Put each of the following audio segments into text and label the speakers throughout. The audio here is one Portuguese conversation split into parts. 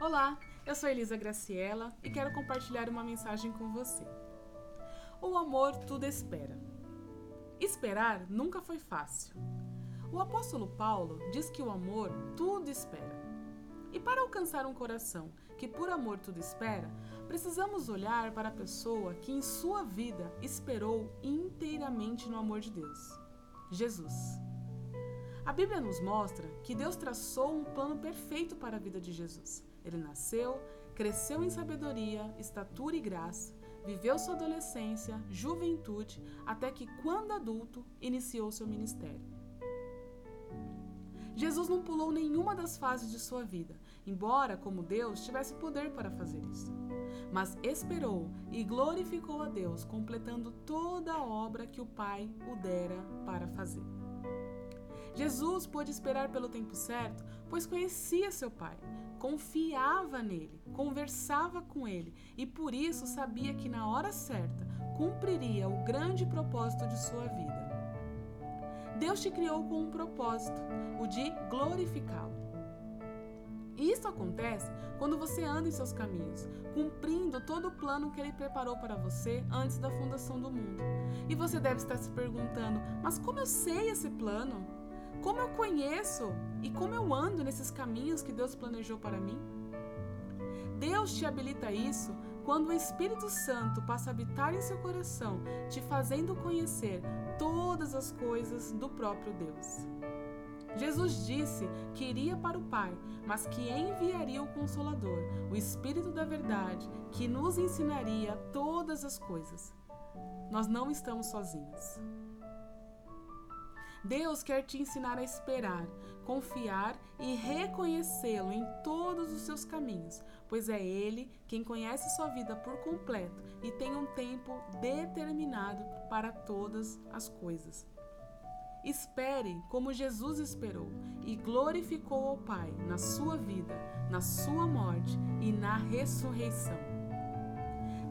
Speaker 1: Olá, eu sou Elisa Graciela e quero compartilhar uma mensagem com você. O amor tudo espera. Esperar nunca foi fácil. O apóstolo Paulo diz que o amor tudo espera. E para alcançar um coração que por amor tudo espera, precisamos olhar para a pessoa que em sua vida esperou inteiramente no amor de Deus Jesus. A Bíblia nos mostra que Deus traçou um plano perfeito para a vida de Jesus. Ele nasceu, cresceu em sabedoria, estatura e graça, viveu sua adolescência, juventude, até que, quando adulto, iniciou seu ministério. Jesus não pulou nenhuma das fases de sua vida, embora, como Deus, tivesse poder para fazer isso. Mas esperou e glorificou a Deus, completando toda a obra que o Pai o dera para fazer. Jesus pôde esperar pelo tempo certo, pois conhecia seu pai, confiava nele, conversava com ele e por isso sabia que na hora certa cumpriria o grande propósito de sua vida. Deus te criou com um propósito, o de glorificá-lo. Isso acontece quando você anda em seus caminhos, cumprindo todo o plano que ele preparou para você antes da fundação do mundo. E você deve estar se perguntando: mas como eu sei esse plano? Como eu conheço e como eu ando nesses caminhos que Deus planejou para mim? Deus te habilita isso quando o Espírito Santo passa a habitar em seu coração, te fazendo conhecer todas as coisas do próprio Deus. Jesus disse que iria para o Pai, mas que enviaria o Consolador, o Espírito da Verdade, que nos ensinaria todas as coisas. Nós não estamos sozinhos. Deus quer te ensinar a esperar, confiar e reconhecê-lo em todos os seus caminhos, pois é Ele quem conhece sua vida por completo e tem um tempo determinado para todas as coisas. Espere como Jesus esperou e glorificou ao Pai na sua vida, na sua morte e na ressurreição.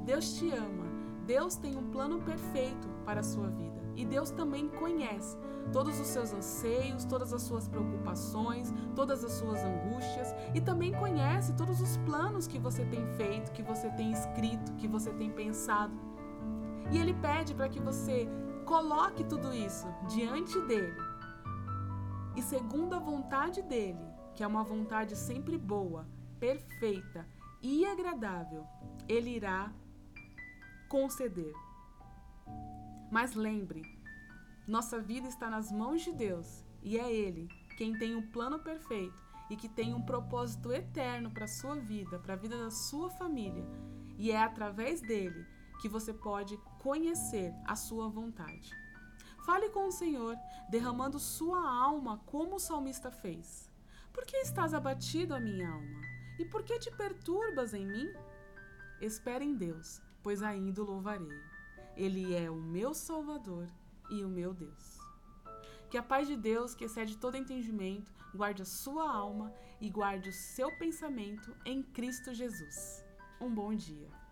Speaker 1: Deus te ama, Deus tem um plano perfeito para a sua vida e Deus também conhece todos os seus anseios, todas as suas preocupações, todas as suas angústias e também conhece todos os planos que você tem feito, que você tem escrito, que você tem pensado. E Ele pede para que você coloque tudo isso diante dele e segundo a vontade dele, que é uma vontade sempre boa, perfeita e agradável, ele irá conceder. Mas lembre, nossa vida está nas mãos de Deus e é Ele quem tem o um plano perfeito e que tem um propósito eterno para a sua vida, para a vida da sua família. E é através dele que você pode conhecer a sua vontade. Fale com o Senhor, derramando sua alma como o salmista fez. Por que estás abatido, a minha alma? E por que te perturbas em mim? Espere em Deus, pois ainda o louvarei. Ele é o meu Salvador e o meu Deus. Que a paz de Deus, que excede todo entendimento, guarde a sua alma e guarde o seu pensamento em Cristo Jesus. Um bom dia.